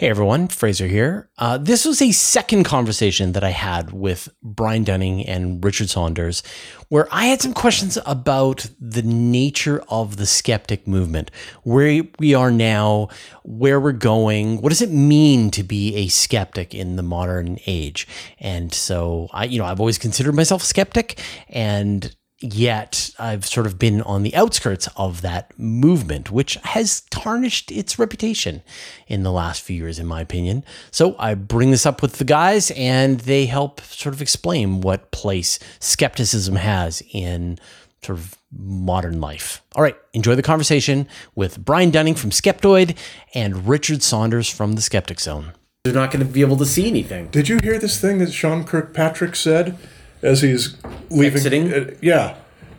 Hey everyone, Fraser here. Uh, this was a second conversation that I had with Brian Dunning and Richard Saunders, where I had some questions about the nature of the skeptic movement, where we are now, where we're going, what does it mean to be a skeptic in the modern age? And so I, you know, I've always considered myself a skeptic, and yet I've sort of been on the outskirts of that movement, which has tarnished its reputation in the last few years, in my opinion. So I bring this up with the guys, and they help sort of explain what place skepticism has in sort of modern life. All right, enjoy the conversation with Brian Dunning from Skeptoid and Richard Saunders from the Skeptic Zone. They're not going to be able to see anything. Did you hear this thing that Sean Kirkpatrick said as he's leaving? Exiting? Uh, yeah.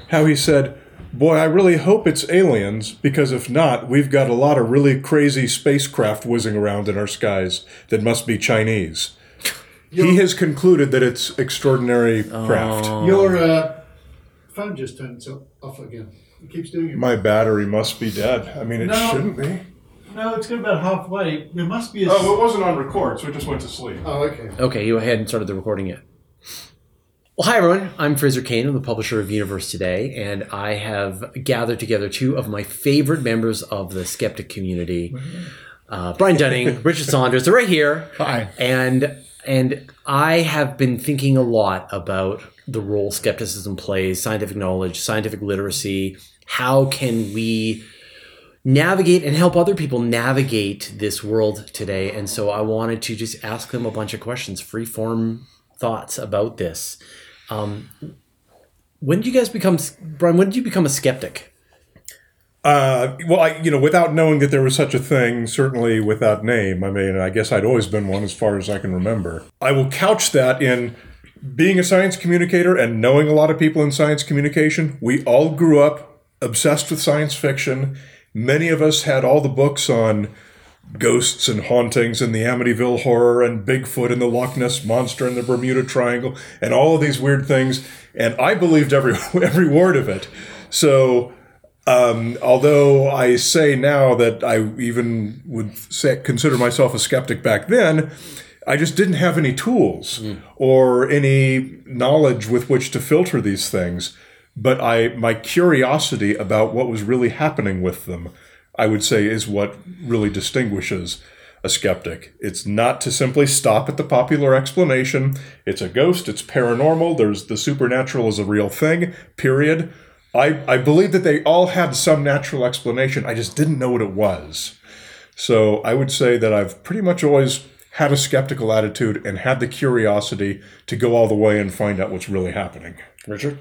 How he said, Boy, I really hope it's aliens, because if not, we've got a lot of really crazy spacecraft whizzing around in our skies that must be Chinese. he has concluded that it's extraordinary craft. Your uh, phone just turned so- off again. It keeps doing it. My battery must be dead. I mean, it No. shouldn't be. no, it's got about halfway. There must be a. Oh, it wasn't on record, so it just went to sleep. Oh, okay. Okay, you hadn't started the recording yet. Well, hi everyone. I'm Fraser Cain. I'm the publisher of Universe Today, and I have gathered together two of my favorite members of the skeptic community, uh, Brian Dunning, Richard Saunders. They're right here. Hi. And and I have been thinking a lot about the role skepticism plays, scientific knowledge, scientific literacy. How can we navigate and help other people navigate this world today? And so I wanted to just ask them a bunch of questions, free form thoughts about this. Um, when did you guys become, Brian? When did you become a skeptic? Uh, well, I, you know, without knowing that there was such a thing, certainly without name. I mean, I guess I'd always been one as far as I can remember. I will couch that in being a science communicator and knowing a lot of people in science communication. We all grew up obsessed with science fiction. Many of us had all the books on ghosts and hauntings and the Amityville horror and Bigfoot and the Loch Ness monster and the Bermuda Triangle and all of these weird things. And I believed every every word of it. So um, although I say now that I even would say, consider myself a skeptic back then, I just didn't have any tools or any knowledge with which to filter these things. But I, my curiosity about what was really happening with them, I would say, is what really distinguishes a skeptic. It's not to simply stop at the popular explanation. It's a ghost. It's paranormal. There's the supernatural is a real thing. Period. I, I believe that they all had some natural explanation. I just didn't know what it was. So I would say that I've pretty much always had a skeptical attitude and had the curiosity to go all the way and find out what's really happening. Richard?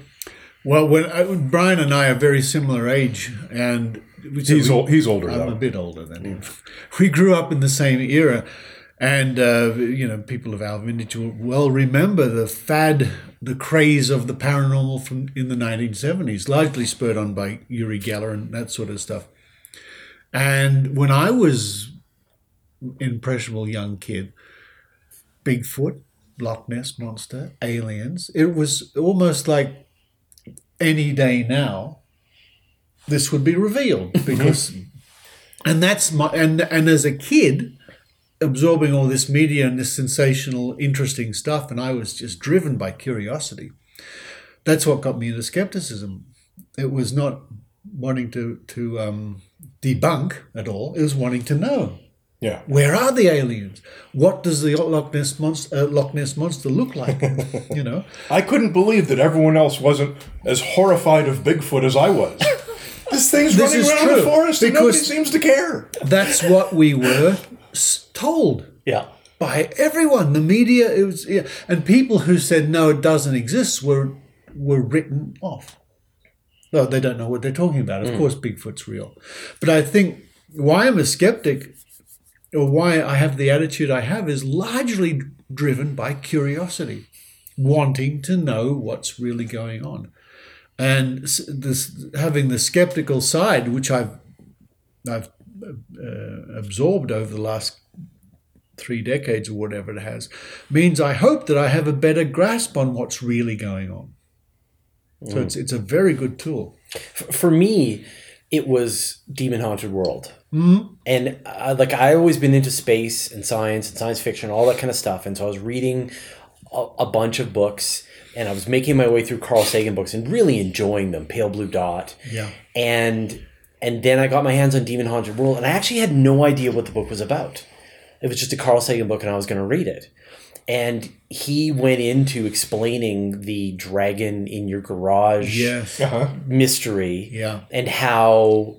Well, when uh, Brian and I are very similar age, and we- so He's we- old, he's older I'm a bit older than him. We grew up in the same era, and uh, you know, people of our vintage will well remember the fad, the craze of the paranormal from in the 1970s, largely spurred on by Uri Geller and that sort of stuff. And when I was an impressionable young kid, Bigfoot, Loch Ness monster, aliens, it was almost like any day now this would be revealed because and that's my and and as a kid absorbing all this media and this sensational interesting stuff and i was just driven by curiosity that's what got me into skepticism. It was not wanting to to um, debunk at all. It was wanting to know. Yeah. where are the aliens? What does the loch ness monster uh, loch ness monster look like? You know? I couldn't believe that everyone else wasn't as horrified of Bigfoot as I was. this thing's This running is around the true, forest and nobody seems to care. that's what we were told Yeah. by everyone. The media, it was, yeah. and people who said no, it doesn't exist were were written off. No, they don't know what they're talking about. Of hmm. course, Bigfoot's real, but I think why I'm a skeptic, or why I have the attitude I have, is largely driven by curiosity, wanting to know what's really going on, and this having the skeptical side, which I've I've uh, absorbed over the last three decades or whatever it has, means I hope that I have a better grasp on what's really going on. So it's it's a very good tool. For me, it was Demon Haunted World. Mm-hmm. And uh, like I always been into space and science and science fiction, all that kind of stuff. And so I was reading a, a bunch of books and I was making my way through Carl Sagan books and really enjoying them. Pale Blue Dot. Yeah. And and then I got my hands on Demon Haunted World, and I actually had no idea what the book was about. It was just a Carl Sagan book, and I was going to read it. And he went into explaining the dragon in your garage Yes. Uh-huh. mystery Yeah. and how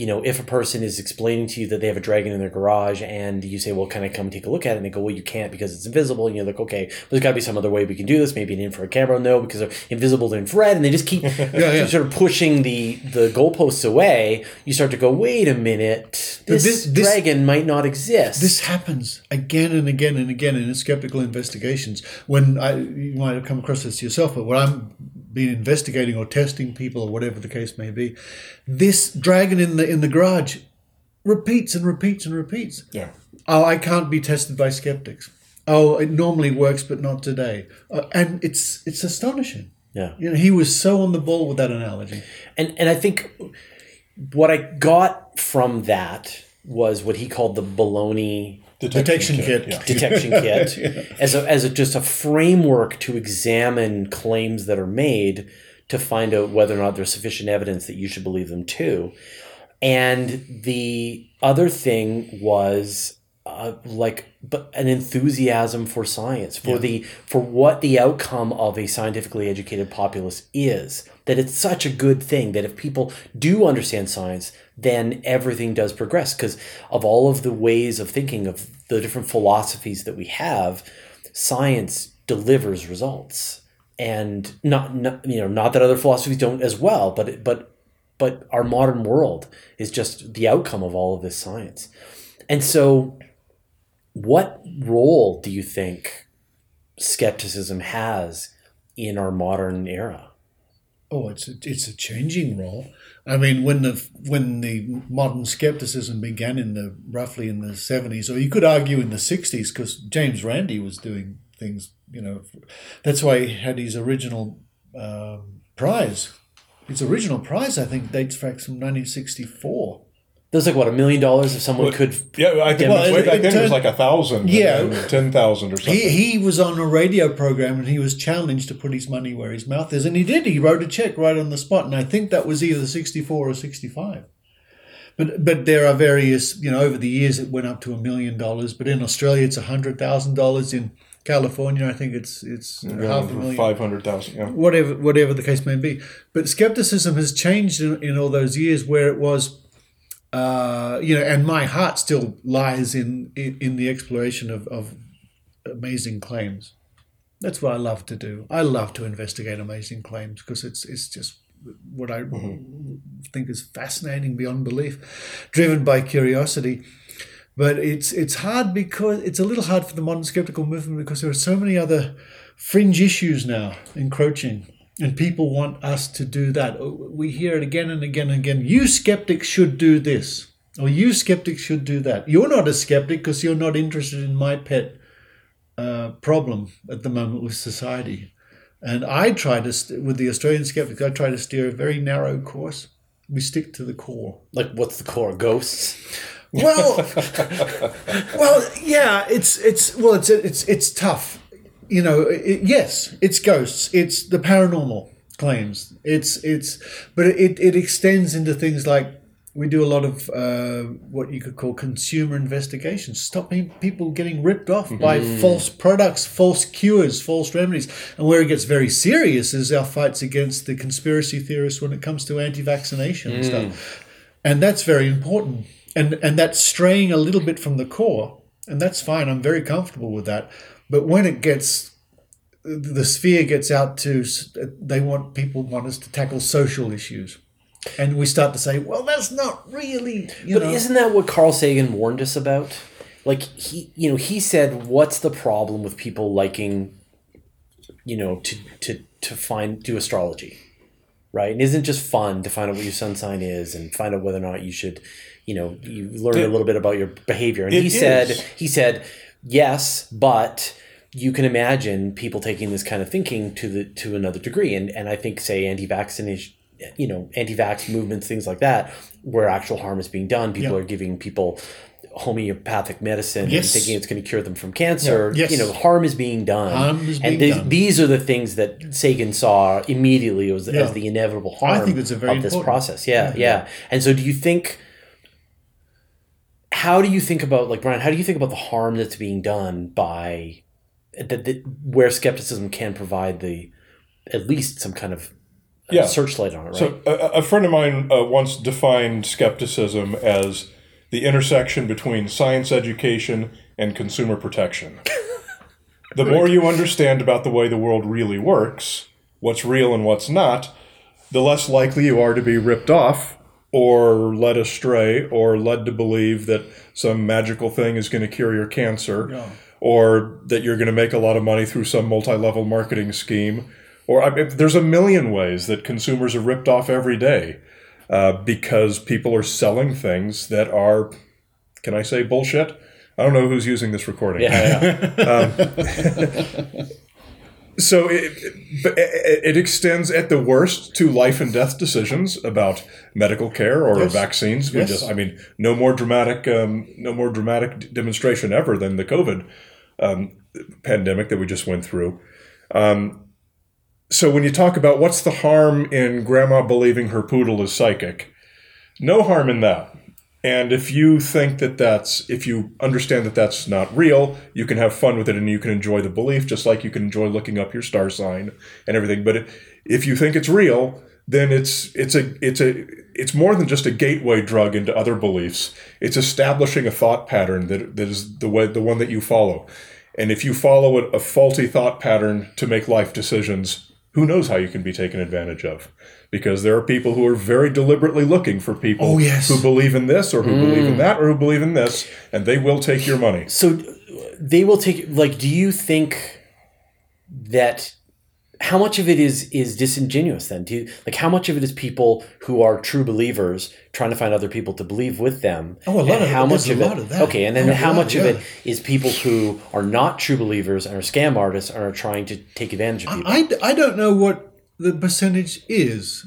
you know if a person is explaining to you that they have a dragon in their garage and you say well can i come take a look at it? and they go well you can't because it's invisible. And you're like okay there's got to be some other way we can do this. Maybe an infrared camera. No because they're invisible to infrared and they just keep yeah. sort of pushing the the goalposts away. You start to go wait a minute. This, this- this- dragon might not exist. This happens again and again and again in skeptical investigations. When I, you might have come across this yourself, but when I'm been investigating or testing people or whatever the case may be, this dragon in the in the garage repeats and repeats and repeats. Yeah. Oh, I can't be tested by skeptics. Oh, it normally works, but not today. Uh, and it's it's astonishing. yeah You know, he was so on the ball with that analogy. and and I think what I got from that was what he called the baloney The detection kit. Yeah. detection kit as a, as a, just a framework to examine claims that are made to find out whether or not there's sufficient evidence that you should believe them too. And the other thing was uh, like but an enthusiasm for science for the for what the outcome of a scientifically educated populace is that it's such a good thing that if people do understand science then everything does progress. Because of all of the ways of thinking of the different philosophies that we have science delivers results. And not, not you know not that other philosophies don't as well but but but our modern world is just the outcome of all of this science. And so what role do you think skepticism has in our modern era Oh, it's a, it's a changing role. I mean, when the when the modern skepticism began in the roughly in the seventies, or you could argue in the sixties, because James Randi was doing things. You know, that's why he had his original um, prize. His original prize, I think, dates back from nineteen sixty four. There's like what a million dollars if someone could Yeah, I think Well, way it- back then it was like a thousand. Yeah. ten thousand or something. He, he was on a radio program and he was challenged to put his money where his mouth is, and he did. He wrote a check right on the spot, and I think that was either sixty four or sixty five. But but there are various you know over the years it went up to a million dollars, but in Australia it's a hundred thousand dollars. In California, I think it's it's half a million Five hundred thousand. Yeah. whatever whatever the case may be. But skepticism has changed in, in all those years where it was, uh, you know, and my heart still lies in in, in the exploration of, of amazing claims. That's what I love to do. I love to investigate amazing claims because it's it's just what I think is fascinating beyond belief, driven by curiosity. But it's it's hard because it's a little hard for the modern skeptical movement because there are so many other fringe issues now encroaching, and people want us to do that. We hear it again and again and again. You skeptics should do this, or you skeptics should do that. You're not a skeptic because you're not interested in my pet uh, problem at the moment with society. And I try to, st- with the Australian skeptics, I try to steer a very narrow course. We stick to the core. like what's the core ghosts Well, well, yeah, it's it's well, it's it's it's tough. You know, it, yes, it's ghosts, it's the paranormal claims. It's it's, but it it extends into things like we do a lot of uh, what you could call consumer investigations, stopping people getting ripped off by false products, false cures, false remedies. And where it gets very serious is our fights against the conspiracy theorists when it comes to anti-vaccination and stuff. And that's very important. And and that's straying a little bit from the core and that's fine. I'm very comfortable with that but when it gets the sphere gets out to they want people want us to tackle social issues and we start to say well that's not really you But know isn't that what Carl Sagan warned us about? Like he, you know, he said, "What's the problem with people liking, you know, to to to find do astrology, right? And isn't it just fun to find out what your sun sign is and find out whether or not you should, you know, you learn a little bit about your behavior." And he It said, is. he said, yes, but you can imagine people taking this kind of thinking to the to another degree, and and I think say anti-vaccination you know anti-vax movements, things like that, where actual harm is being done. People Yeah. are giving people homeopathic medicine Yes. and thinking it's going to cure them from cancer. Yeah. Yes. You know, harm is being done. Harm is being and these, done. these are the things that Sagan saw immediately as, Yeah. as the inevitable harm I think it's a very of this important- process. Yeah, yeah, And so, do you think? How do you think about like Brian? How do you think about the harm that's being done by that, that where skepticism can provide the at least some kind of uh, Yeah. searchlight on it, right? So a, a friend of mine uh, once defined skepticism as the intersection between science education and consumer protection. the more you understand about the way the world really works, what's real and what's not, the less likely you are to be ripped off or led astray or led to believe that some magical thing is going to cure your cancer or that you're going to make a lot of money through some multi-level marketing scheme. Or I mean, there's a million ways that consumers are ripped off every day uh, because people are selling things that are can i say bullshit? I don't know who's using this recording. Yeah, so it, it, it extends at the worst to life and death decisions about medical care or Yes. vaccines. We Yes. just, I mean, no more dramatic, um, no more dramatic demonstration ever than the COVID um, pandemic that we just went through. Um, so when you talk about what's the harm in grandma believing her poodle is psychic, no harm in that. And if you think that that's, if you understand that that's not real, you can have fun with it and you can enjoy the belief, just like you can enjoy looking up your star sign and everything. But if you think it's real, then it's it's a it's a it's more than just a gateway drug into other beliefs. It's establishing a thought pattern that that is the way the one that you follow. And if you follow a, a faulty thought pattern to make life decisions, who knows how you can be taken advantage of? Because there are people who are very deliberately looking for people Oh, yes. who believe in this or who believe in mm. that or who believe in this, and they will take your money. So they will take like do you think that how much of it is is disingenuous then? Do you like how much of it is people who are true believers trying to find other people to believe with them? Oh, a lot and of- how there's much a of lot it of that. Okay, and then how yeah, much of it is people who are not true believers and are scam artists and are trying to take advantage of people? I, I don't know what the percentage is,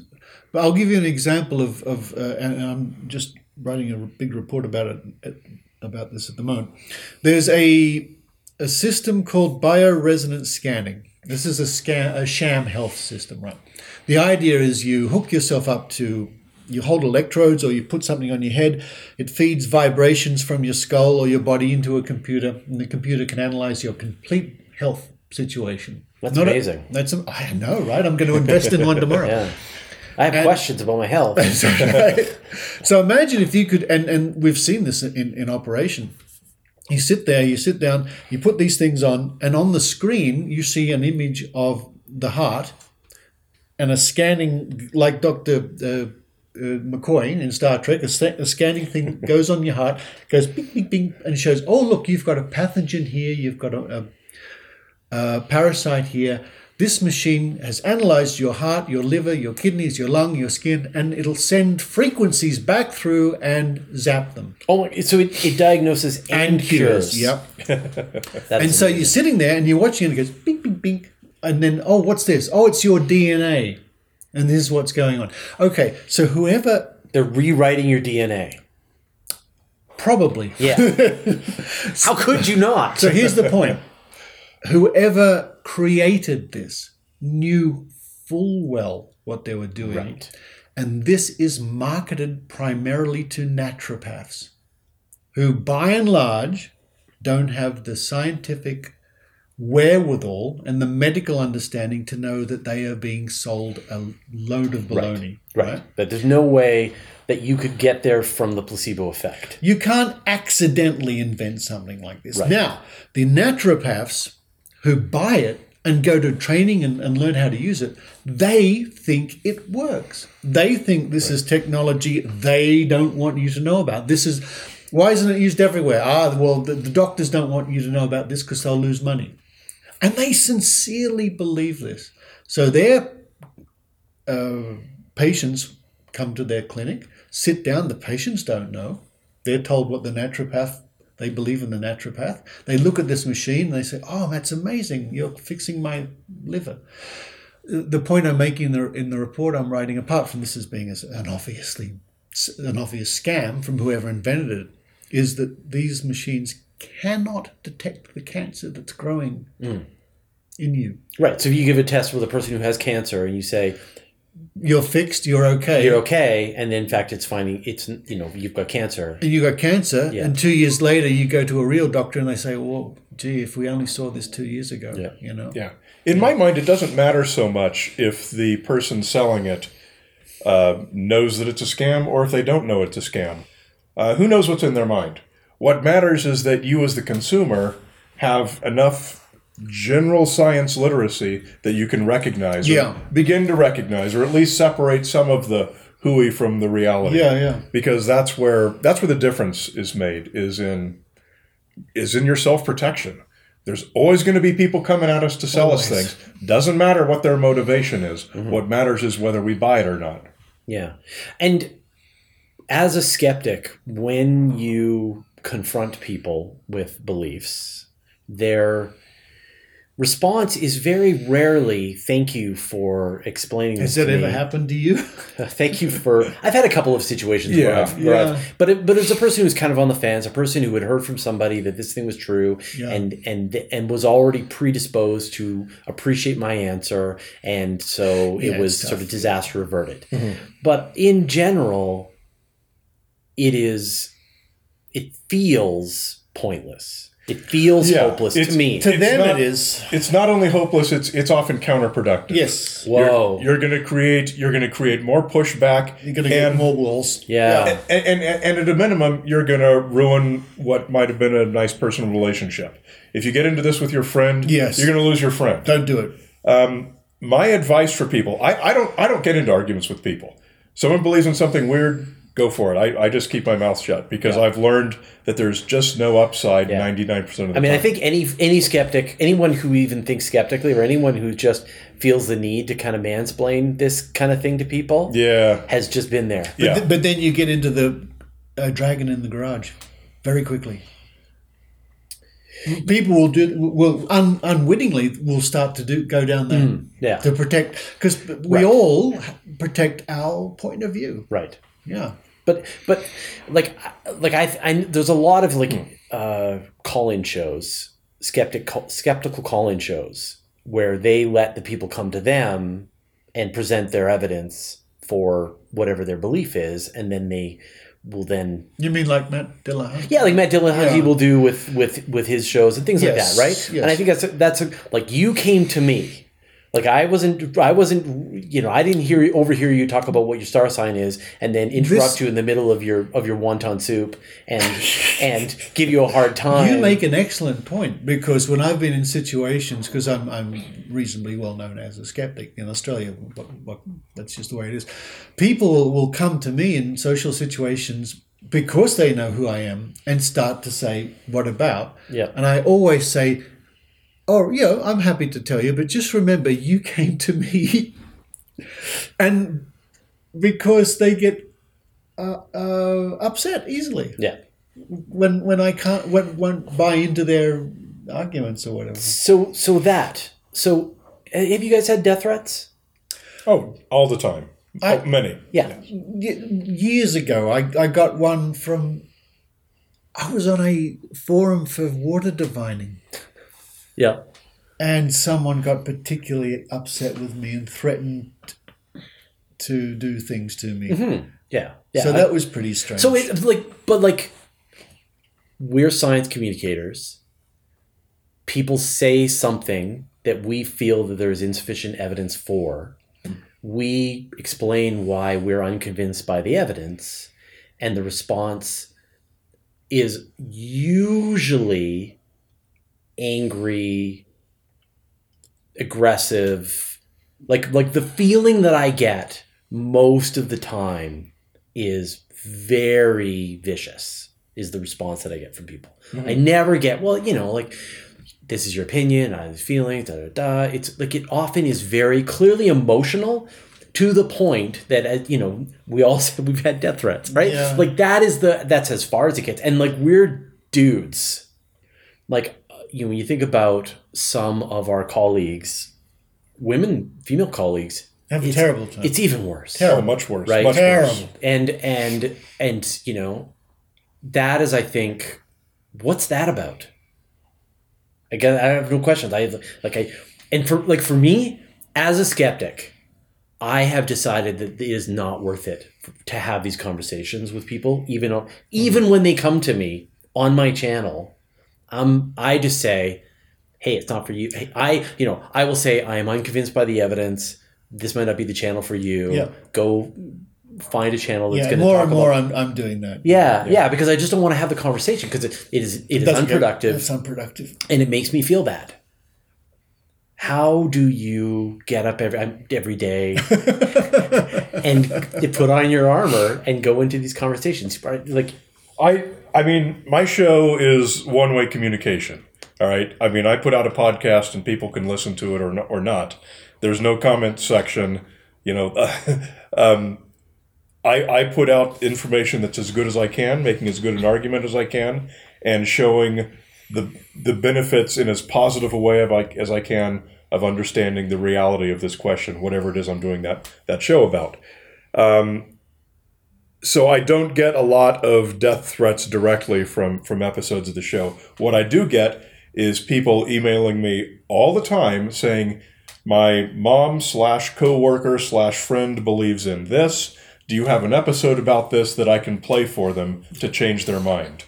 but I'll give you an example of, of uh, and I'm just writing a big report about it at, about this at the moment. There's a a system called bioresonance scanning. This is a scan a sham health system, right? The idea is you hook yourself up to you hold electrodes or you put something on your head. It feeds vibrations from your skull or your body into a computer, and the computer can analyze your complete health situation. That's Not a- amazing. that's am- I know, right? I'm going to invest in one tomorrow. yeah. I have questions about my health. Right? So imagine if you could, and, and we've seen this in, in operation. You sit there, you sit down, you put these things on, and on the screen you see an image of the heart and a scanning, like Dr. Uh, uh, McCoy in Star Trek, a, a scanning thing goes on your heart, goes bing, bing, bing, and shows, oh, look, you've got a pathogen here, you've got a, a uh, parasite here. This machine has analyzed your heart, your liver, your kidneys, your lung, your skin, and it'll send frequencies back through and zap them. Oh, so it, it diagnoses and, cures. Yep. That And so you're sitting there and you're watching and it goes bing, bing, bing. And then, oh, what's this? Oh, it's your DNA. And this is what's going on. Okay, so whoever, they're rewriting your DNA. probably. Yeah. How could you not? So here's the point whoever created this knew full well what they were doing. Right. And this is marketed primarily to naturopaths who, by and large, don't have the scientific wherewithal and the medical understanding to know that they are being sold a load of baloney. Right. That there's no way that you could get there from the placebo effect. You can't accidentally invent something like this. Now, the naturopaths who buy it and go to training and, and learn how to use it, they think it works. They think this is technology they don't want you to know about. This is why isn't it used everywhere? Ah, well, the, the doctors don't want you to know about this because they'll lose money. And they sincerely believe this. So their uh, patients come to their clinic, sit down. The patients don't know. They're told what the naturopath, they believe in the naturopath. They look at this machine and they say, Oh, that's amazing. You're fixing my liver. the point I'm making in the, in the report I'm writing, apart from this as being as an obviously an obvious scam from whoever invented it, is that these machines cannot detect the cancer that's growing hmm. in you. Right. So if you give a test with a person who has cancer and you say You're fixed. You're okay. you're okay, and in fact it's finding it's you know you've got cancer. and you got cancer, Yeah. and two years later you go to a real doctor and they say, "Well, gee, if we only saw this two years ago, Yeah. you know." Yeah. In my mind, it doesn't matter so much if the person selling it uh, knows that it's a scam or if they don't know it's a scam. Uh, who knows what's in their mind? What matters is that you, as the consumer, have enough general science literacy that you can recognize, or Yeah. begin to recognize, or at least separate some of the hooey from the reality. Yeah, yeah. Because that's where that's where the difference is made is in is in your self protection. There's always going to be people coming at us to sell us things. Doesn't matter what their motivation is. Mm-hmm. What matters is whether we buy it or not. Yeah. And as a skeptic, when you confront people with beliefs, their response is very rarely thank you for explaining Has this that ever me." happened to you? Thank you for. I've had a couple of situations where Yeah, I've, where yeah. I've but it, but as a person who's kind of on the fence, a person who had heard from somebody that this thing was true, Yeah. and and and was already predisposed to appreciate my answer, and so Yeah, it was sort of disaster averted. Mm-hmm. But in general, it is. It feels pointless. It feels Yeah, hopeless to me. to them, not- it is. It's not only hopeless, it's it's often counterproductive. Yes. Whoa. You're, you're going to create you're going to create more pushback. You're going to get and, more walls. yeah. and, and, and at a minimum, you're going to ruin what might have been a nice personal relationship. If you get into this with your friend, Yes. you're going to lose your friend. Don't do it. Um, my advice for people I, I don't i don't get into arguments with people someone believes in something weird go for it i, I just keep my mouth shut because i've learned that there's just no upside 99% of the I mean, I think any any skeptic, anyone who even thinks skeptically, or anyone who just feels the need to kind of mansplain this kind of thing to people, yeah has just been there. yeah Th- But then you get into the uh, dragon in the garage very quickly. People will do will un, unwittingly will start to do go down there Yeah, to protect because we Right. all protect our point of view. right. Yeah. But but like like I, I there's a lot of like uh, call-in shows, skeptic skeptical call-in shows where they let the people come to them and present their evidence for whatever their belief is, and then they will then You mean like Matt Dillahunty? Yeah, like Matt he Yeah. will do with with with his shows and things like that, right? yes. And I think that's that's a, like you came to me, like I wasn't I wasn't you know I didn't hear overhear you talk about what your star sign is and then interrupt This- you in the middle of your of your wonton soup and and give you a hard time. You make an excellent point because when I've been in situations, because I'm, I'm reasonably well known as a skeptic in Australia, but, but that's just the way it is. People will come to me in social situations because they know who I am and start to say, What about? Yeah. And I always say, Oh, yeah, I'm happy to tell you, but just remember you came to me. and because they get uh, uh, upset easily yeah. when when I can't when won't buy into their arguments or whatever. So so that so uh, have you guys had death threats? oh all the time I- oh, many Yeah. Ye- Years ago, I, I got one from. I was on a forum for water divining, Yeah. and someone got particularly upset with me and threatened to do things to me. Mm-hmm. Yeah. Yeah. So I- that was pretty strange. So it like, but like, we're science communicators. People say something that we feel that there is insufficient evidence for. We explain why we're unconvinced by the evidence, and the response is usually angry, aggressive. Like like the feeling that I get most of the time is very vicious is the response that I get from people. I never get, well, you know, like this is your opinion, I have feelings, da da da. It's like it often is very clearly emotional to the point that uh, you know we all said we've had death threats, right? Yeah. Like that is the that's as far as it gets, and like we're dudes. Like you know, when you think about some of our colleagues women, female colleagues, Have a it's, terrible time. It's even worse. Oh, much worse. Right. Much Terrible. worse. And and and you know, that is, I think, what's that about? Again, I have no questions. I have like I, and for like for me as a skeptic, I have decided that it is not worth it to have these conversations with people, even on, even mm-hmm. when they come to me on my channel. Um, I just say, hey, it's not for you. Hey, I, you know, I will say I am unconvinced by the evidence. This might not be the channel for you. Yeah. Go find a channel that's yeah, going to more and more, about. I'm, I'm doing that. Yeah, yeah, because I just don't want to have the conversation because it, it is it is Doesn't get- unproductive It's unproductive. and it makes me feel bad. How do you get up every every day and put on your armor and go into these conversations? Like, I I mean, my show is one way communication. All right. I mean, I put out a podcast and people can listen to it or or not. There's no comment section. You know, um, I I put out information that's as good as I can, making as good an argument as I can, and showing the the benefits in as positive a way of I, as I can of understanding the reality of this question, whatever it is I'm doing that that show about. So I don't get a lot of death threats directly from from episodes of the show. What I do get is people emailing me all the time saying, "My mom slash coworker slash friend believes in this. Do you have an episode about this that I can play for them to change their mind?"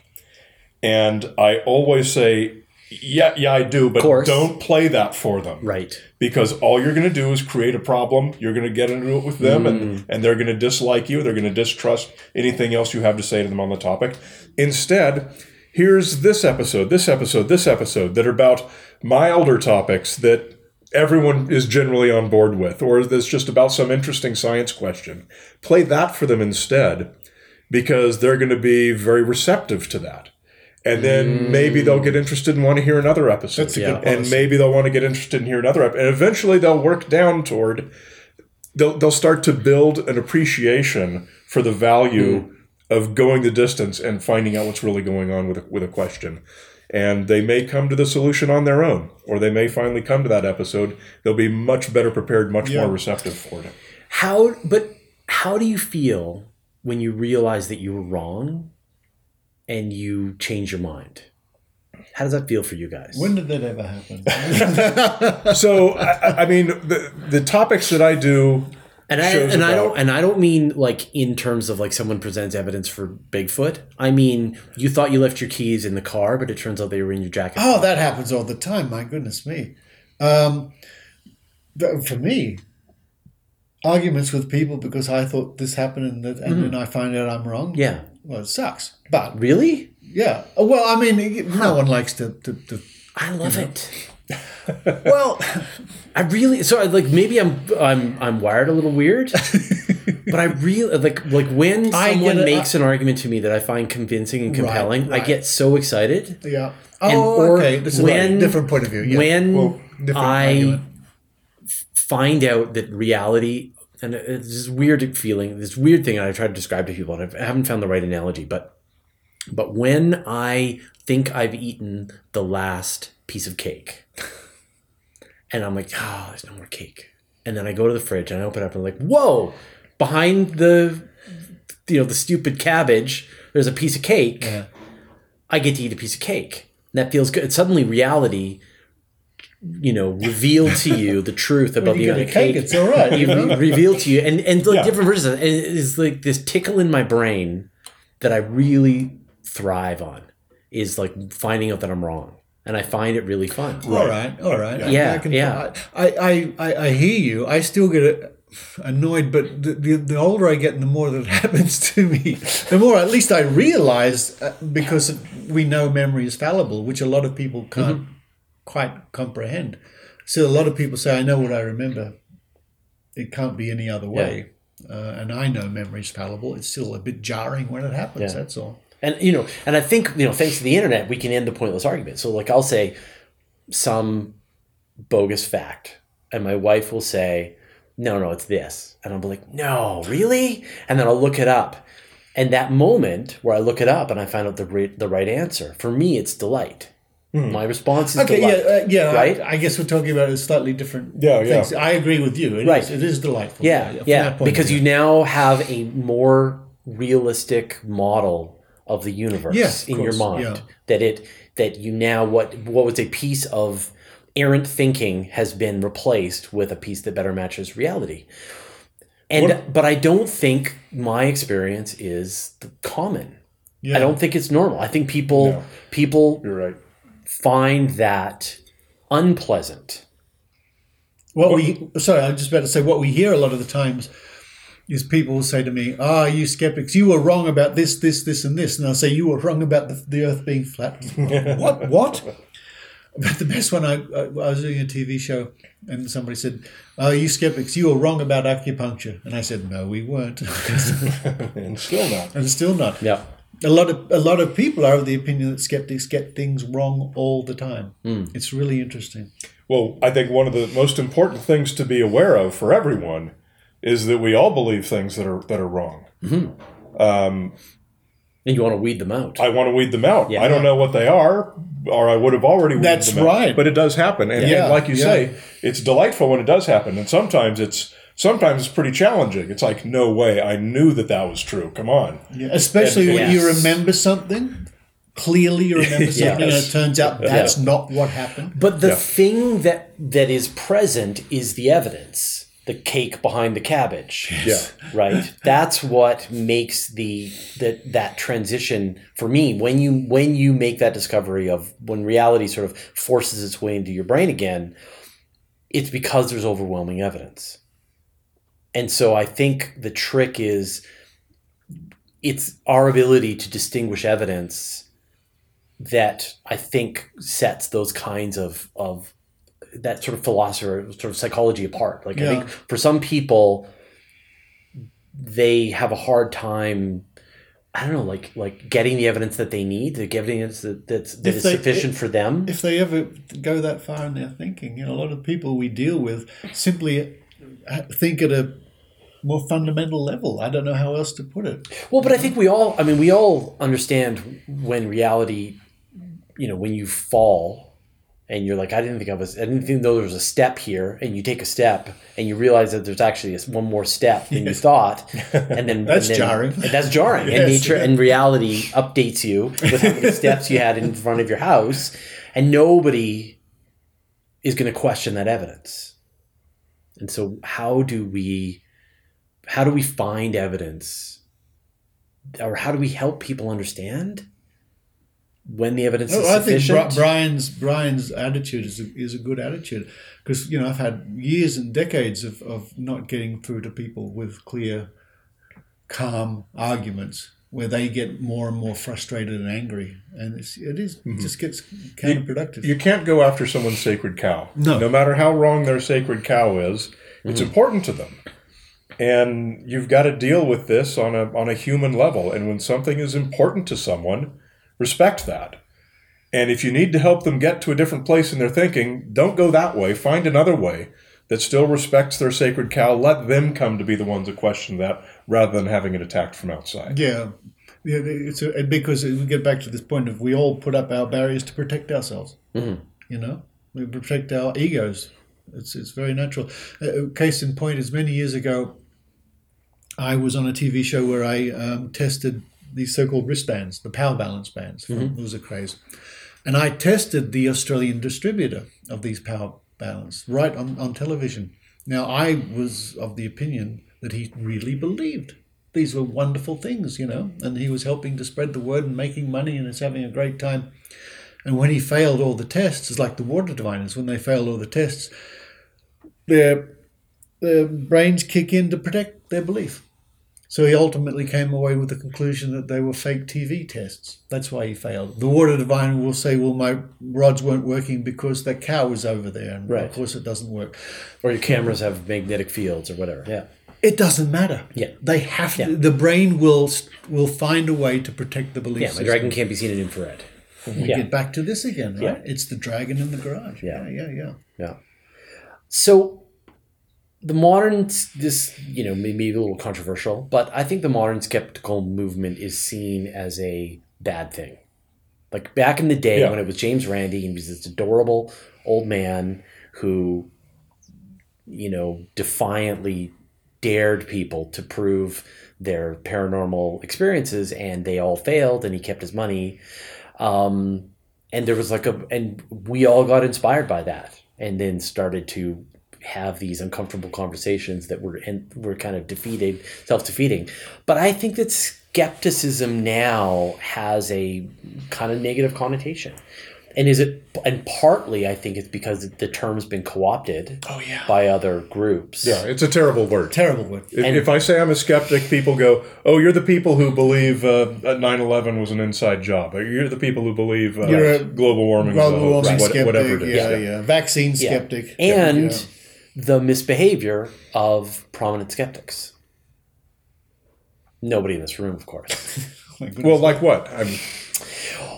And I always say, "Yeah, yeah, I do, but course. don't play that for them." right? because all you're going to do is create a problem. You're going to get into it with them, Mm. and, and they're going to dislike you. They're going to distrust anything else you have to say to them on the topic. Instead, here's this episode, this episode, this episode that are about milder topics that everyone is generally on board with, or that's just about some interesting science question. Play that for them instead, because they're going to be very receptive to that. And then maybe they'll get interested and want to hear another episode. That's a Yeah. good And policy. maybe they'll want to get interested in hear another episode. And eventually they'll work down toward they'll they'll start to build an appreciation for the value of going the distance and finding out what's really going on with a, with a question. And they may come to the solution on their own, or they may finally come to that episode. They'll be much better prepared, much Yeah. more receptive for it. How? But how do you feel when you realize that you were wrong, and you change your mind? How does that feel for you guys? When did that ever happen? So, I, I- I mean, the the topics that I do And I shows and I don't and I don't mean like in terms of like someone presents evidence for Bigfoot. I mean you thought you left your keys in the car, but it turns out they were in your jacket. oh, that happens all the time. My goodness me. Um, for me, arguments with people because I thought this happened and, that, and then I find out I'm wrong. Mm-hmm. Yeah. Well, it sucks. But Really? yeah. Oh, Well, I mean, no one likes to. to, to I love it. well, I really so I- like maybe I'm I'm I'm wired a little weird, but I really like like when someone it. makes an argument to me that I find convincing and compelling, I right. get so excited. yeah. And- Oh, or okay. This is when- a different point of view. Yeah. When Well, different I argument. find out that reality and it's this weird feeling, this weird thing I try to describe to people, and I haven't found the right analogy, but but when I think I've eaten the last piece of cake, and I'm like, oh, there's no more cake, and then I go to the fridge and I open it up and I'm like, whoa, behind the you know the stupid cabbage, there's a piece of cake. Yeah. I get to eat a piece of cake. That feels good. It's Suddenly, reality, you know, reveal to you the truth about you the get a amount of cake, cake. it's all right, you know? Re- revealed to you, and and like Yeah. different versions. And it is like this tickle in my brain that I really thrive on. Is like finding out that I'm wrong, and I find it really fun. All right, all right. Yeah, I can, yeah. I, I, I, I hear you. I still get annoyed, but the, the, the older I get, and the more that happens to me. The more, at least, I realize uh, because we know memory is fallible, which a lot of people can't Mm-hmm. Quite comprehend. So a lot of people say, "I know what I remember." It can't be any other way. Uh, and I know memory is fallible. It's still a bit jarring when it happens. Yeah. That's all. And you know, and I think you know, thanks to the internet, we can end the pointless argument. So, like, I'll say some bogus fact, and my wife will say, "No, no, it's this," and I'll be like, "No, really?" And then I'll look it up, and that moment where I look it up and I find out the right, the right answer for me, it's delight. My response is Okay, delight. yeah, uh, yeah. Right? I, I guess we're talking about a slightly different Yeah, yeah. I agree with you. It Right. is- it is delightful. Yeah, from yeah, that point because you now have a more realistic model of the universe Yeah, of in your mind. yeah. That it that you now what what was a piece of errant thinking has been replaced with a piece that better matches reality. And What- but I don't think my experience is the common. Yeah. I don't think it's normal. I think people No. people You're right. Find that unpleasant. What we sorry, I just about to say what we hear a lot of the times is people will say to me, "Ah, you skeptics, you were wrong about this, this, this, and this," and I'll say, "You were wrong about the, the Earth being flat." what? What? But the best one, I, I, I was doing a TV show, and somebody said, "Oh, you skeptics, you were wrong about acupuncture," and I said, "No, we weren't," and still not. and still not. Yeah. A lot of a lot of people are of the opinion that skeptics get things wrong all the time. It's really interesting. Well, I think one of the most important things to be aware of for everyone is that we all believe things that are that are wrong. um And you want to weed them out. I want to weed them out. Yeah. I don't know what they are, or I would have already. Weeded That's them out. right. But it does happen, and, and like you yeah. say, it's delightful when it does happen, and sometimes it's sometimes it's pretty challenging. It's like, no way, I knew that that was true. Come on. Yeah, especially when you remember something clearly, you remember something, and it turns out that's not what happened. But the Yeah. thing that that is present is the evidence, the cake behind the cabbage. Yeah. Right? That's what makes the that that transition for me when you when you make that discovery of when reality sort of forces its way into your brain again, it's because there's overwhelming evidence. And so I think the trick is it's our ability to distinguish evidence that I think sets those kinds of of that sort of philosophy or sort of psychology apart. Like I think for some people, they have a hard time. I don't know, like like getting the evidence that they need, the evidence that that's, that If is they- sufficient for them. If they ever go that far in their thinking, you know, a lot of people we deal with simply uh, think at a more fundamental level. I don't know how else to put it. Well, but I think we all, I mean, we all understand when reality, you know, when you fall and you're like, I didn't think I was, I didn't think though there was a step here, and you take a step and you realize that there's actually this one more step than you thought, and then That's and then- jarring. and that's jarring. and Yes. nature and reality updates you with how many steps you had in front of your house, and nobody is going to question that evidence. And so, how do we, how do we find evidence or how do we help people understand when the evidence oh, is Oh, I think Brian's Brian's attitude is a, is a good attitude because you know I've had years and decades of, of not getting through to people with clear, calm arguments where they get more and more frustrated and angry, and it's, it is- it mm-hmm. just gets counterproductive. You can't go after someone's sacred cow. No. No matter how wrong their sacred cow is, it's mm-hmm. important to them. And you've got to deal with this on a on a human level. And when something is important to someone, respect that. And if you need to help them get to a different place in their thinking, don't go that way. Find another way that still respects their sacred cow. Let them come to be the ones that question that rather than having it attacked from outside. Yeah, yeah. It's a, because we get back to this point of we all put up our barriers to protect ourselves. Mm-hmm. You know, we protect our egos. It's it's very natural. Uh, case in point is many years ago, I was on a TV show where I um, tested these so-called wristbands, the power balance bands. From, It was a craze, and I tested the Australian distributor of these power balance right on, on television. Now I was of the opinion that he really believed these were wonderful things, you know, and he was helping to spread the word and making money and is having a great time. And when he failed all the tests, it's like the water diviners, when they failed all the tests, their, their brains kick in to protect their belief. So he ultimately came away with the conclusion that they were fake TV tests. That's why he failed. The water diviner will say, well, my rods weren't working because that cow was over there. And Right. of course it doesn't work. or your cameras have magnetic fields or whatever. Yeah. It doesn't matter. Yeah. They have Yeah. to, the brain will will find a way to protect the belief Yeah, my dragon can't be seen in infrared. we Yeah. get back to this again, right? Yeah. It's the dragon in the garage. Yeah. yeah, yeah. yeah. Yeah. So the modern this you know maybe a little controversial, but I think the modern skeptical movement is seen as a bad thing. Like back in the day Yeah. when it was James Randi and he was this adorable old man who, you know, defiantly dared people to prove their paranormal experiences and they all failed and he kept his money. Um, and there was like a, and we all got inspired by that and then started to have these uncomfortable conversations that were and were kind of defeated, self-defeating. But I think that skepticism now has a kind of negative connotation. And is it and partly I think it's because the term's been co-opted Oh yeah. by other groups. Yeah, it's a terrible word. Terrible word. If, And- if I say I'm a skeptic, people go, "Oh, you're the people who believe uh, that 9/11 was an inside job. Or you're the people who believe uh, You're a global warming, Global is warming what- skeptic. whatever it is." Yeah, yeah. Vaccine Yeah. skeptic. And Yeah. the misbehavior of prominent skeptics. Nobody in this room, of course. Well, like what? I'm,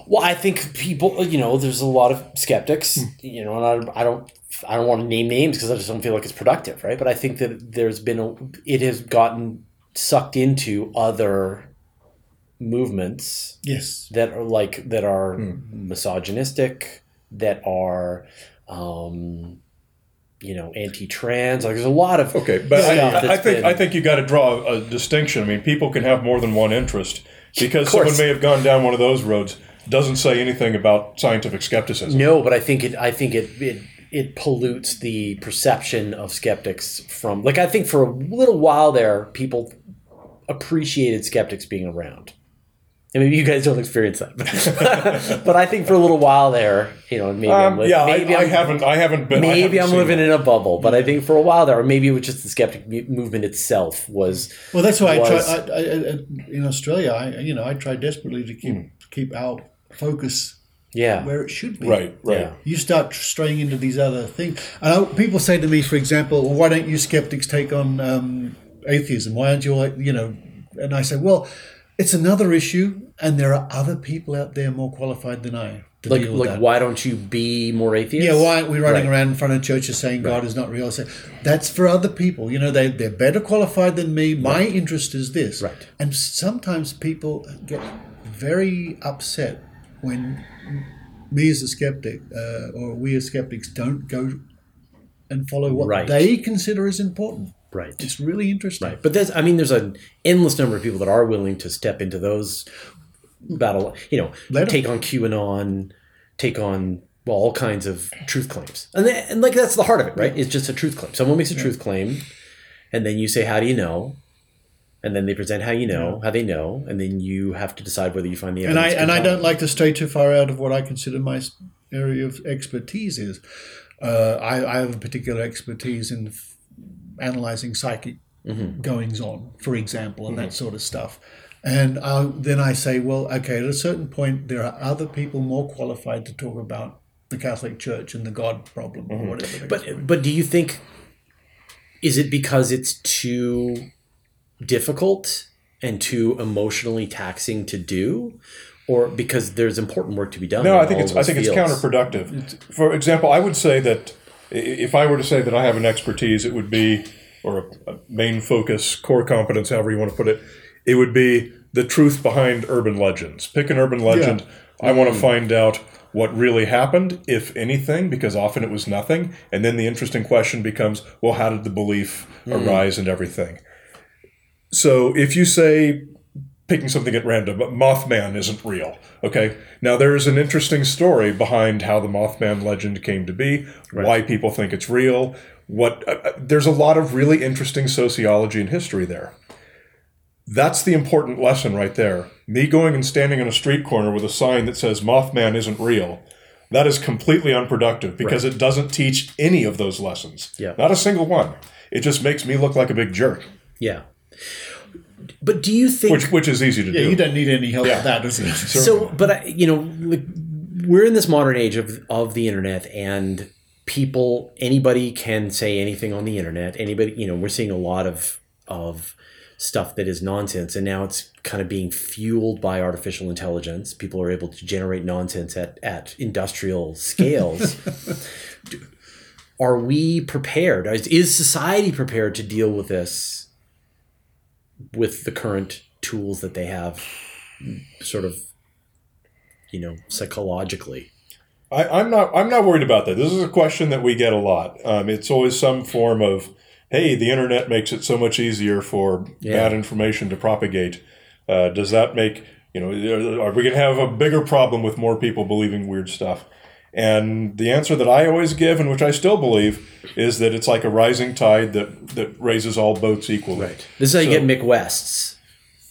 Well, I think people, you know, there's a lot of skeptics, you know, and I, I don't, I don't want to name names because I just don't feel like it's productive, right? But I think that there's been, a, it has gotten sucked into other movements yes. that are like that are misogynistic, that are, um, you know, anti-trans. Like there's a lot of okay, but I, I think been- I think you got to draw a distinction. I mean, people can have more than one interest because someone may have gone down one of those roads. Doesn't say anything about scientific skepticism. No, but I think it. I think it. It it pollutes the perception of skeptics from like I think for a little while there people appreciated skeptics being around. And maybe you guys don't experience that, but, but I think for a little while there, you know, maybe I'm Um, li- yeah, maybe I, I I'm, haven't. I haven't been. Maybe haven't I'm living that. in a bubble, but I think for a while there, or maybe it was just the skeptic movement itself was Well, that's why I was- try. I, I, I, in Australia, I you know I try desperately to keep Hmm. keep our focus yeah, where it should be. Right, right. Yeah. You start straying into these other things. And I, people say to me, for example, well, why don't you skeptics take on um, atheism? Why aren't you like you know? And I say, well, it's another issue, and there are other people out there more qualified than I to like deal with like that. why don't you be more atheist? Yeah, why aren't we running Right. around in front of churches saying God is not real? I say, that's for other people. You know, they, they're better qualified than me. My interest is this. Right. And sometimes people get very upset when me as a skeptic uh, or we as skeptics don't go and follow what Right. they consider is important. Right. It's really interesting. Right. But there's, I mean, there's an endless number of people that are willing to step into those battle, you know, Let take on QAnon, take on, well, all kinds of truth claims. And, then, and like, that's the heart of it, right? It's just a truth claim. Someone makes a truth claim, and then you say, how do you know? And then they present how you know, how they know, and then you have to decide whether you find the and I and I don't like to stray too far out of what I consider my area of expertise is. Uh, I, I have a particular expertise in f- analyzing psychic mm-hmm. goings on, for example, and that mm-hmm. sort of stuff. And i then I say, well, okay, at a certain point, there are other people more qualified to talk about the Catholic Church and the God problem or mm-hmm. whatever. But but do you think is it because it's too difficult and too emotionally taxing to do, or because there's important work to be done? No, I think it's I those think it's counterproductive. For example, I would say that if I were to say that I have an expertise, it would be or a, a main focus, core competence, however you want to put it, it would be the truth behind urban legends. Pick an urban legend. I want to mm-hmm. find out what really happened, if anything, because often it was nothing. And then the interesting question becomes, well, how did the belief mm-hmm. arise and everything? So if you say picking something at random, but Mothman isn't real. Okay. Now there's an interesting story behind how the Mothman legend came to be, why people think it's real. What uh, uh, there's a lot of really interesting sociology and history there. That's the important lesson right there. Me going and standing in a street corner with a sign that says Mothman isn't real. That is completely unproductive because it doesn't teach any of those lessons. Yeah. Not a single one. It just makes me look like a big jerk, Yeah. But do you think which which is easy to Yeah, do. you don't need any help with that, does it? so? But I, you know, like, we're in this modern age of of the internet, and people, anybody can say anything on the internet. Anybody, you know, we're seeing a lot of of stuff that is nonsense, and now it's kind of being fueled by artificial intelligence. People are able to generate nonsense at at industrial scales. Do- are we prepared? Is, is society prepared to deal with this with the current tools that they have sort of you know, psychologically. I, I'm not. I'm not worried about that. This is a question that we get a lot. Um, it's always some form of, "Hey, the internet makes it so much easier for bad information to propagate." Uh, does that make you know? Are we going to have a bigger problem with more people believing weird stuff? And the answer that I always give, and which I still believe, is that it's like a rising tide that that raises all boats equally. Right. This is how you get Mick West's.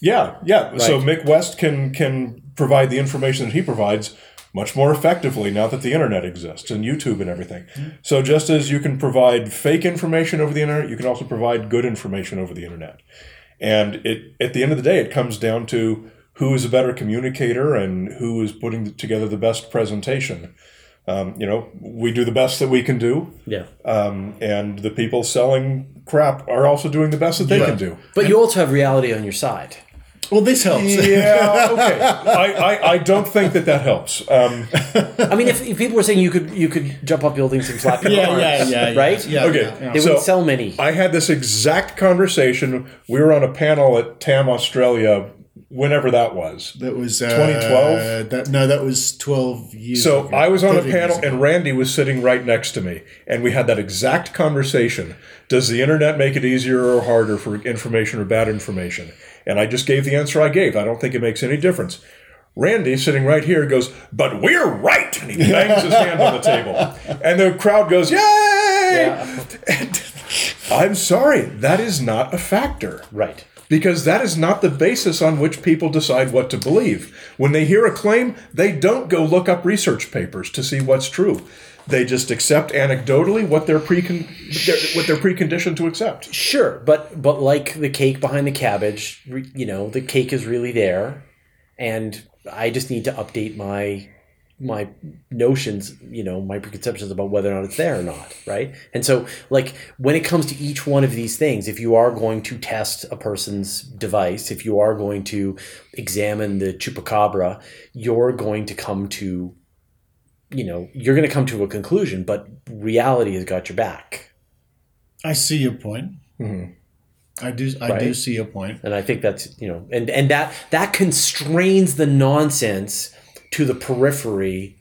Yeah, yeah. So Mick West can can provide the information that he provides much more effectively now that the internet exists and YouTube and everything. Mm-hmm. So just as you can provide fake information over the internet, you can also provide good information over the internet. And it at the end of the day, it comes down to who is a better communicator and who is putting together the best presentation. Um, you know, we do the best that we can do, Yeah. um, and the people selling crap are also doing the best that they can do. But you also have reality on your side. Well, this helps. Yeah, okay. I, I, I don't think that that helps. Um, I mean, if, if people were saying you could you could jump up buildings and flap your Yeah, arms, yeah, yeah, yeah. right? Yeah, Okay. yeah, yeah. They So- wouldn't sell many. I had this exact conversation. We were on a panel at TAM Australia, whenever that was. That was uh, 2012? That, no, that was twelve years. So ago. I was on a panel, and Randi was sitting right next to me, and we had that exact conversation. Does the internet make it easier or harder for information or bad information? And I just gave the answer I gave. I don't think it makes any difference. Randi, sitting right here, goes, "But we're right," and he bangs his hand on the table, and the crowd goes, "Yay!" And I'm sorry, that is not a factor Right. Because that is not the basis on which people decide what to believe. When they hear a claim, they don't go look up research papers to see what's true. They just accept anecdotally what they're precon- what they're preconditioned to accept. Sure, but but like the cake behind the cabbage, you know, the cake is really there, and I just need to update my my notions, you know, my preconceptions about whether or not it's there or not, right? And so, like when it comes to each one of these things, if you are going to test a person's device, if you are going to examine the chupacabra, you're going to come to, you know, you're going to come to a conclusion, but reality has got your back. I see your point. Mm-hmm. I do. I do see your point. and I think that's you know, and and that that constrains the nonsense to the periphery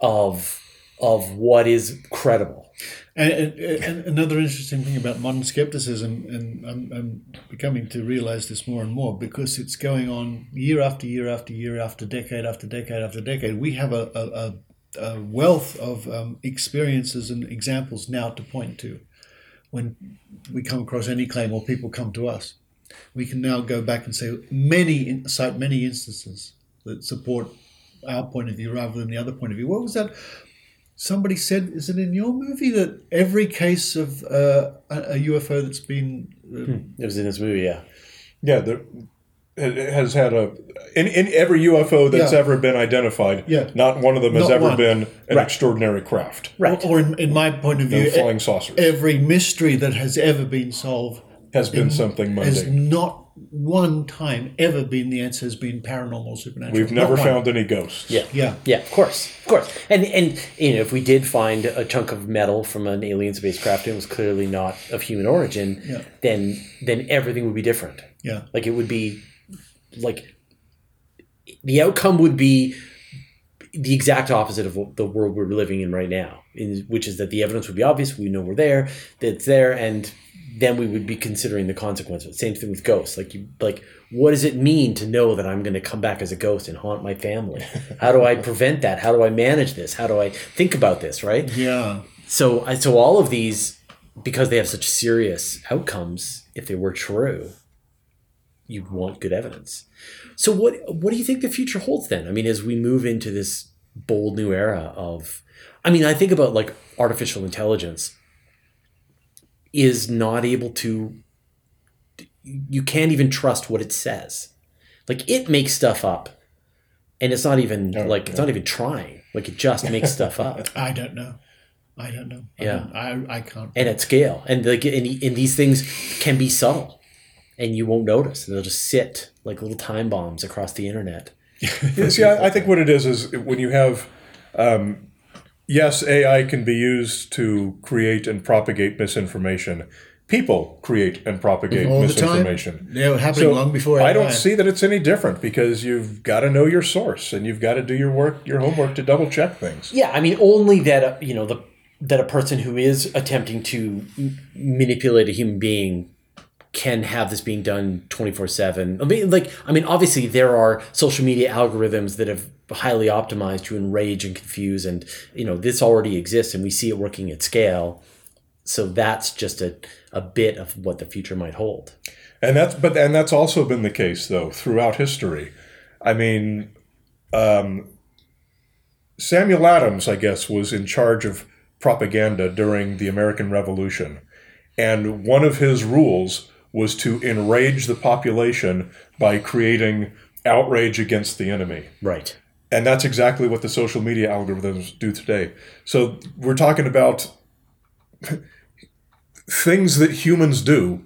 of of what is credible. And, and, and another interesting thing about modern skepticism, and I'm, I'm becoming to realize this more and more because it's going on year after year after year after decade after decade after decade. We have a, a, a, a wealth of um, experiences and examples now to point to when we come across any claim or people come to us. We can now go back and say many cite many instances that support our point of view rather than the other point of view. What was that? Somebody said, is it in your movie that every case of uh, a, a UFO that's been uh, It was in this movie, yeah. Yeah, there it has had a in, in every UFO that's Yeah. ever been identified. Yeah. not one of them has Not ever one. been an Right. extraordinary craft. Right. or in, in my point of No view, flying saucers every mystery that has ever been solved has been something has mundane. not one time ever been the answer has been paranormal supernatural. We've Not never one. found any ghosts. Yeah. Yeah. Yeah, of course, of course, and and you know if we did find a chunk of metal from an alien spacecraft and it was clearly not of human origin, Yeah. then then everything would be different. Yeah. Like it would be like the outcome would be the exact opposite of the world we're living in right now, in, which is that the evidence would be obvious. We know we're there, that it's there, and then we would be considering the consequences. Same thing with ghosts. Like you, like what does it mean to know that I'm going to come back as a ghost and haunt my family? How do I prevent that? How do I manage this? How do I think about this? Right. Yeah. So, I- so all of these, because they have such serious outcomes, if they were true, you'd want good evidence. So, what what do you think the future holds then? I mean, as we move into this bold new era of, I mean, I think about like artificial intelligence is not able to. You can't even trust what it says. Like it makes stuff up, and it's not even like it's not even trying. Like it just makes stuff up. I don't know. I don't know. Yeah. don't- I, I can't. and at scale. And like and, and these things can be subtle, and you won't notice. They'll just sit like little time bombs across the internet. Yeah, See, I, I think what it is is when you have, um, yes, AI can be used to create and propagate misinformation. people create and propagate All the time. misinformation. They were happening long before I don't see that it's any different because you've got to know your source and you've got to do your work, your homework to double check things. Yeah, I mean, only that uh, you know the that a person who is attempting to manipulate a human being can have this being done twenty four seven. I mean, like, I mean, obviously there are social media algorithms that have highly optimized to enrage and confuse, and you know this already exists, and we see it working at scale. So that's just a a bit of what the future might hold. And that's but and that's also been the case though throughout history. I mean, um, Samuel Adams, I guess, was in charge of propaganda during the American Revolution, and one of his rules was to enrage the population by creating outrage against the enemy. Right. And that's exactly what the social media algorithms do today. So we're talking about things that humans do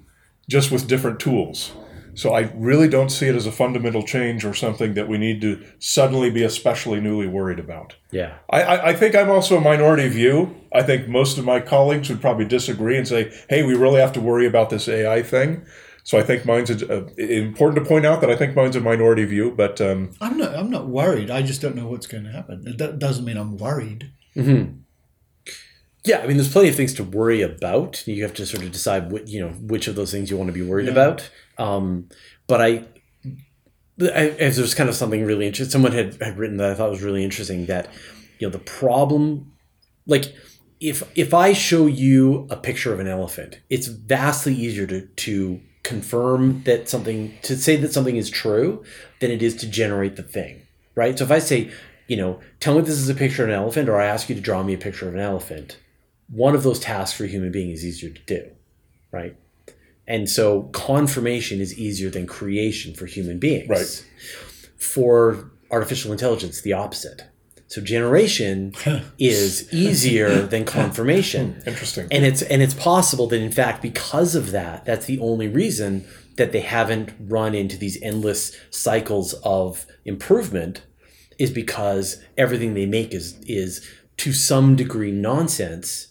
just with different tools. So I really don't see it as a fundamental change or something that we need to suddenly be especially newly worried about. Yeah. I, I, I think I'm also a minority view. I think most of my colleagues would probably disagree and say, hey, we really have to worry about this AI thing. So I think mine's a, a, important to point out that I think mine's a minority view, but um, I'm not. I'm not worried. I just don't know what's going to happen. It do- doesn't mean I'm worried. Yeah, I mean, there's plenty of things to worry about. You have to sort of decide what you know which of those things you want to be worried about. Um, but I, I, as there's kind of something really interesting. Someone had, had written that I thought was really interesting. That you know the problem, like if if I show you a picture of an elephant, it's vastly easier to to confirm that something to say that something is true than it is to generate the thing, right? So if I say, you know, tell me this is a picture of an elephant, or I ask you to draw me a picture of an elephant, one of those tasks for a human being is easier to do, right? And so confirmation is easier than creation for human beings. Right. For artificial intelligence, the opposite. So generation is easier than confirmation. interesting. And it's and it's possible that in fact because of that, that's the only reason that they haven't run into these endless cycles of improvement is because everything they make is is to some degree nonsense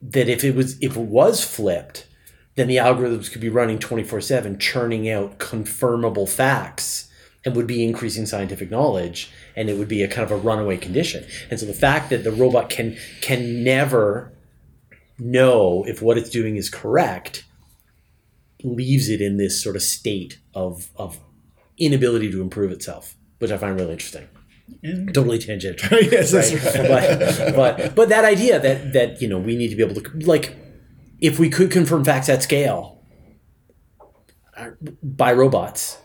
that if it was if it was flipped then the algorithms could be running 24/7 churning out confirmable facts and would be increasing scientific knowledge and it would be a kind of a runaway condition. And so the fact that the robot can can never know if what it's doing is correct leaves it in this sort of state of of inability to improve itself, which I find really interesting. Totally tangential. yes, that's right. but but but that idea that that you know we need to be able to like if we could confirm facts at scale uh, by robots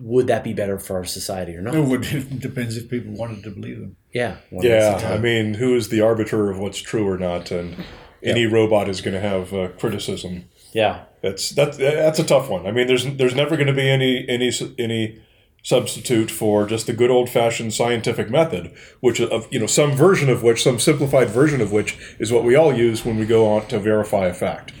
would that be better for our society or not It would- it depends if people wanted to believe them. yeah one at a Yeah. I mean, who is the arbiter of what's true or not? And any robot is going to have uh, criticism. yeah That's that's that's a tough one. I mean, there's there's never going to be any any any substitute for just the good old fashioned scientific method, which of you know some version of which, some simplified version of which, is what we all use when we go on to verify a fact.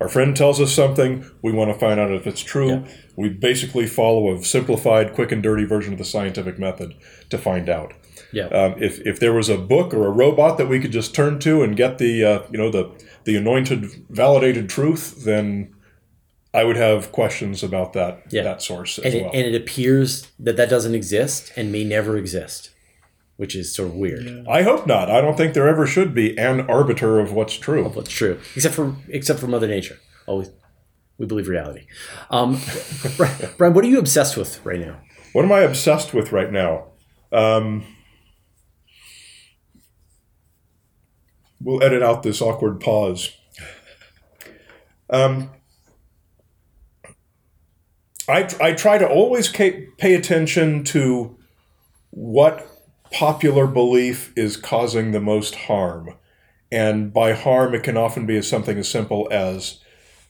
Our friend tells us something, we want to find out if it's true. We basically follow a simplified, quick and dirty version of the scientific method to find out. yeah Um, if, if there was a book or a robot that we could just turn to and get the uh, you know the the anointed validated truth, then I would have questions about that Yeah. that source as and it, well. and it appears that that doesn't exist and may never exist which is sort of weird I hope not. I don't think there ever should be an arbiter of what's true. What's true, except for except for Mother Nature. Always, we believe reality. Um, Brian, Brian, what are you obsessed with right now? What am I obsessed with right now? Um, we'll edit out this awkward pause. Um, I, I try to always pay attention to what popular belief is causing the most harm. And by harm, it can often be something as simple as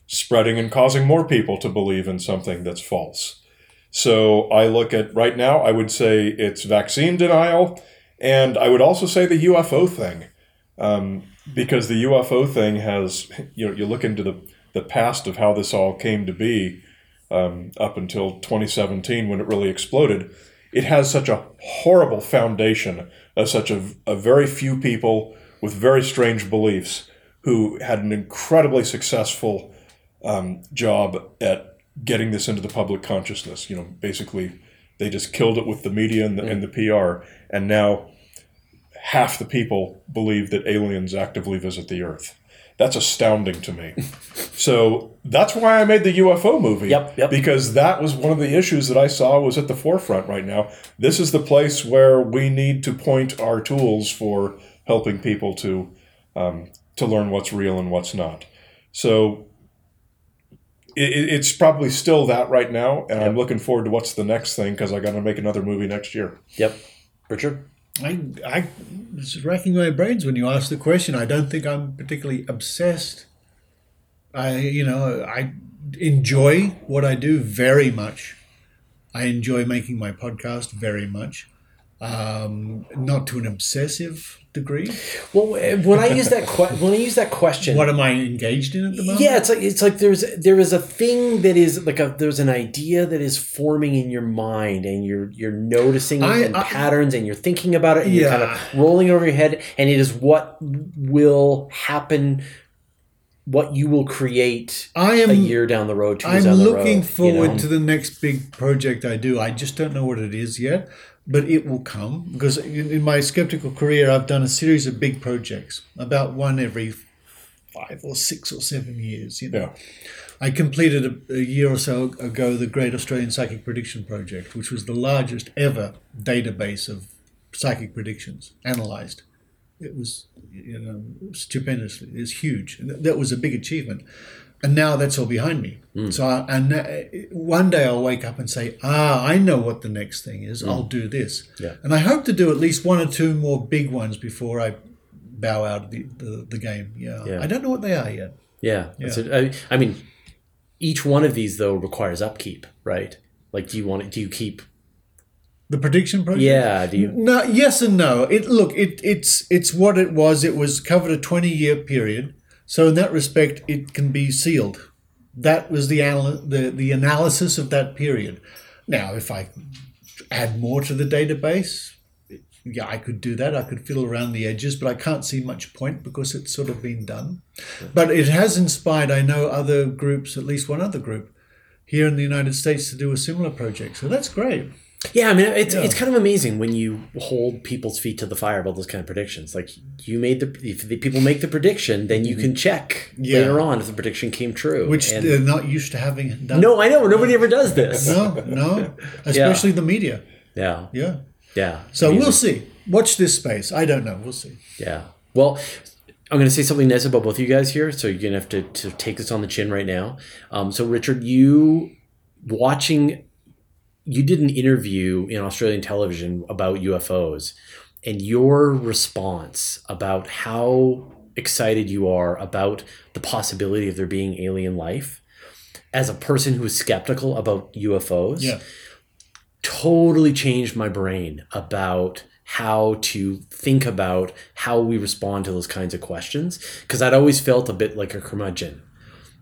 spreading and causing more people to believe in something that's false. So I look at right now, I would say it's vaccine denial, and I would also say the UFO thing, um, because the UFO thing has you know you look into the the past of how this all came to be um, up until 2017 when it really exploded. It has such a horrible foundation of such a, a very few people with very strange beliefs who had an incredibly successful um, job at getting this into the public consciousness. You know, basically, they just killed it with the media and the, and the PR, and now half the people believe that aliens actively visit the Earth. That's astounding to me. so that's why I made the UFO movie. Yep, yep. Because that was one of the issues that I saw was at the forefront right now. This is the place where we need to point our tools for helping people to um, to learn what's real and what's not. So it, it- it's probably still that right now, and I'm looking forward to what's the next thing because I got to make another movie next year. Yep. Richard? I, I was racking my brains when you asked the question. I don't think I'm particularly obsessed. I, you know, I enjoy what I do very much. I enjoy making my podcast very much. Um, not to an obsessive degree. Well, eh, when I use that que- when I use that question, What am I engaged in at the moment? yeah, it's like it's like there's there is a thing that is like a there's an idea that is forming in your mind, and you're you're noticing I- and I- patterns, and you're thinking about it, and you're kind of rolling over your head, and it is what will happen, what you will create I am a year down the road, two I'm looking road, forward you know? to the next big project I do. I just don't know what it is yet, but it will come because in, my skeptical career, I've done a series of big projects, about one every five or six or seven years. You know, Yeah. I completed a, a year or so ago the Great Australian Psychic Prediction Project, which was the largest ever database of psychic predictions analyzed. It was, you know, stupendously. It's huge. And that was a big achievement. And now that's all behind me. So, I, and one day I'll wake up and say, "Ah, I know what the next thing is. I'll do this." Yeah. And I hope to do at least one or two more big ones before I bow out of the, the, the game. Yeah. Yeah. I don't know what they are yet. Yeah. I, I mean, each one of these though requires upkeep, right? Like, do you want it? Do you keep? The prediction project. Yeah. Do you? No, yes and no. It look, it it's it's what it was. It was covered a twenty year period, so in that respect, it can be sealed. That was the anal- the the analysis of that period. Now, if I add more to the database, yeah, I could do that. I could fiddle around the edges, but I can't see much point because it's sort of been done. But it has inspired, I know, other groups, at least one other group here in the United States, to do a similar project. So that's great. Yeah, I mean, it's it's kind of amazing when you hold people's feet to the fire about those kind of predictions. Like you made the if the people make the prediction, then you can check Yeah. later on if the prediction came true. Which And- they're not used to having done. no, I know nobody ever does this. no, no, especially the media. Yeah, Yeah. yeah. So Amazing. we'll see. Watch this space. I don't know. We'll see. Yeah. Well, I'm going to say something nice about both of you guys here. So you're going to have to, to take this on the chin right now. Um, so, Richard, you watching, you did an interview in Australian television about UFOs, and your response about how excited you are about the possibility of there being alien life as a person who is skeptical about UFOs Yeah. totally changed my brain about how to think about how we respond to those kinds of questions because I'd always felt a bit like a curmudgeon.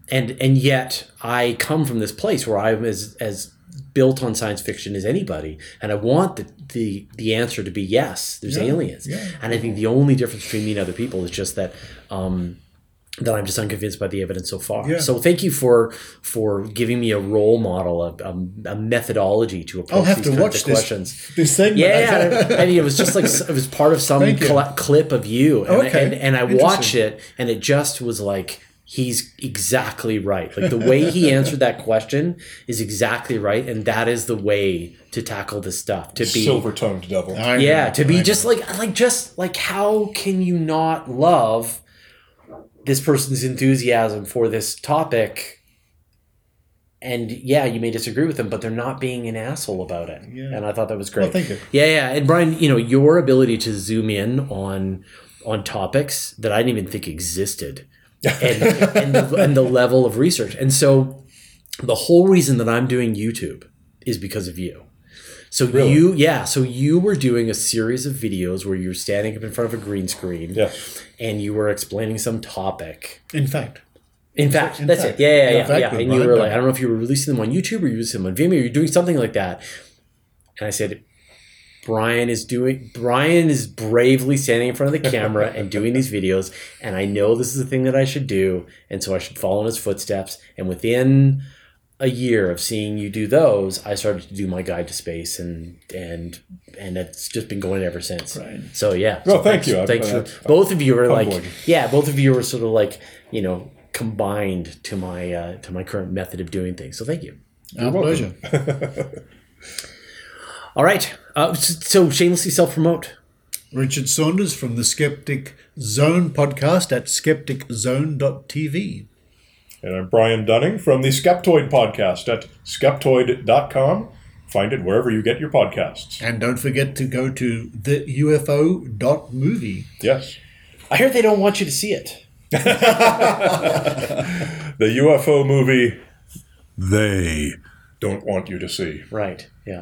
And and yet I come from this place where I'm as as built on science fiction as anybody and I want the the, the answer to be yes, there's aliens. yeah. And I think the only difference between me and other people is just that um that I'm just unconvinced by the evidence so far. Yeah. So thank you for for giving me a role model, a, a, a methodology to approach I'll have these to watch of this questions. this segment. Yeah, I mean, it was just like it was part of some cl- clip of you, and, Okay. and, and I watch it, and it just was like he's exactly right. Like the way he answered that question is exactly right, and that is the way to tackle this stuff. To be Silver tongued devil. I know, yeah, to I be know. just like like just like how can you not love this person's enthusiasm for this topic? And yeah, you may disagree with them, but they're not being an asshole about it. Yeah. And I thought that was great. Well, thank you. Yeah, yeah. And Brian, you know, your ability to zoom in on on topics that I didn't even think existed. And, and, the, and the level of research. And so the whole reason that I'm doing YouTube is because of you. So you, yeah, so you were doing a series of videos where you were standing up in front of a green screen Yeah. and you were explaining some topic. In fact, In fact, In that's fact. it. Yeah, yeah, yeah, In yeah. And you were like, I don't know if you were releasing them on YouTube or you were releasing them on Vimeo, or you're doing something like that. And I said, Brian is doing. Brian is bravely standing in front of the camera and doing these videos, and I know this is the thing that I should do, and so I should follow in his footsteps. And within a year of seeing you do those, I started to do my guide to space, and and and it's just been going ever since. Right. So yeah. Well, so thank thanks, you. I- Thanks I- for both of you are like humbling. yeah, both of you are sort of like you know combined to my uh, to my current method of doing things. So thank you. Our welcome. pleasure. All right. Uh, so shamelessly self promote. Richard Saunders from the Skeptic Zone podcast at skepticzone.tv. And I'm Brian Dunning from the Skeptoid podcast at skeptoid.com. Find it wherever you get your podcasts. And don't forget to go to the UFO.movie. Yes. I hear they don't want you to see it. The UFO movie they don't want you to see. Right. Yeah.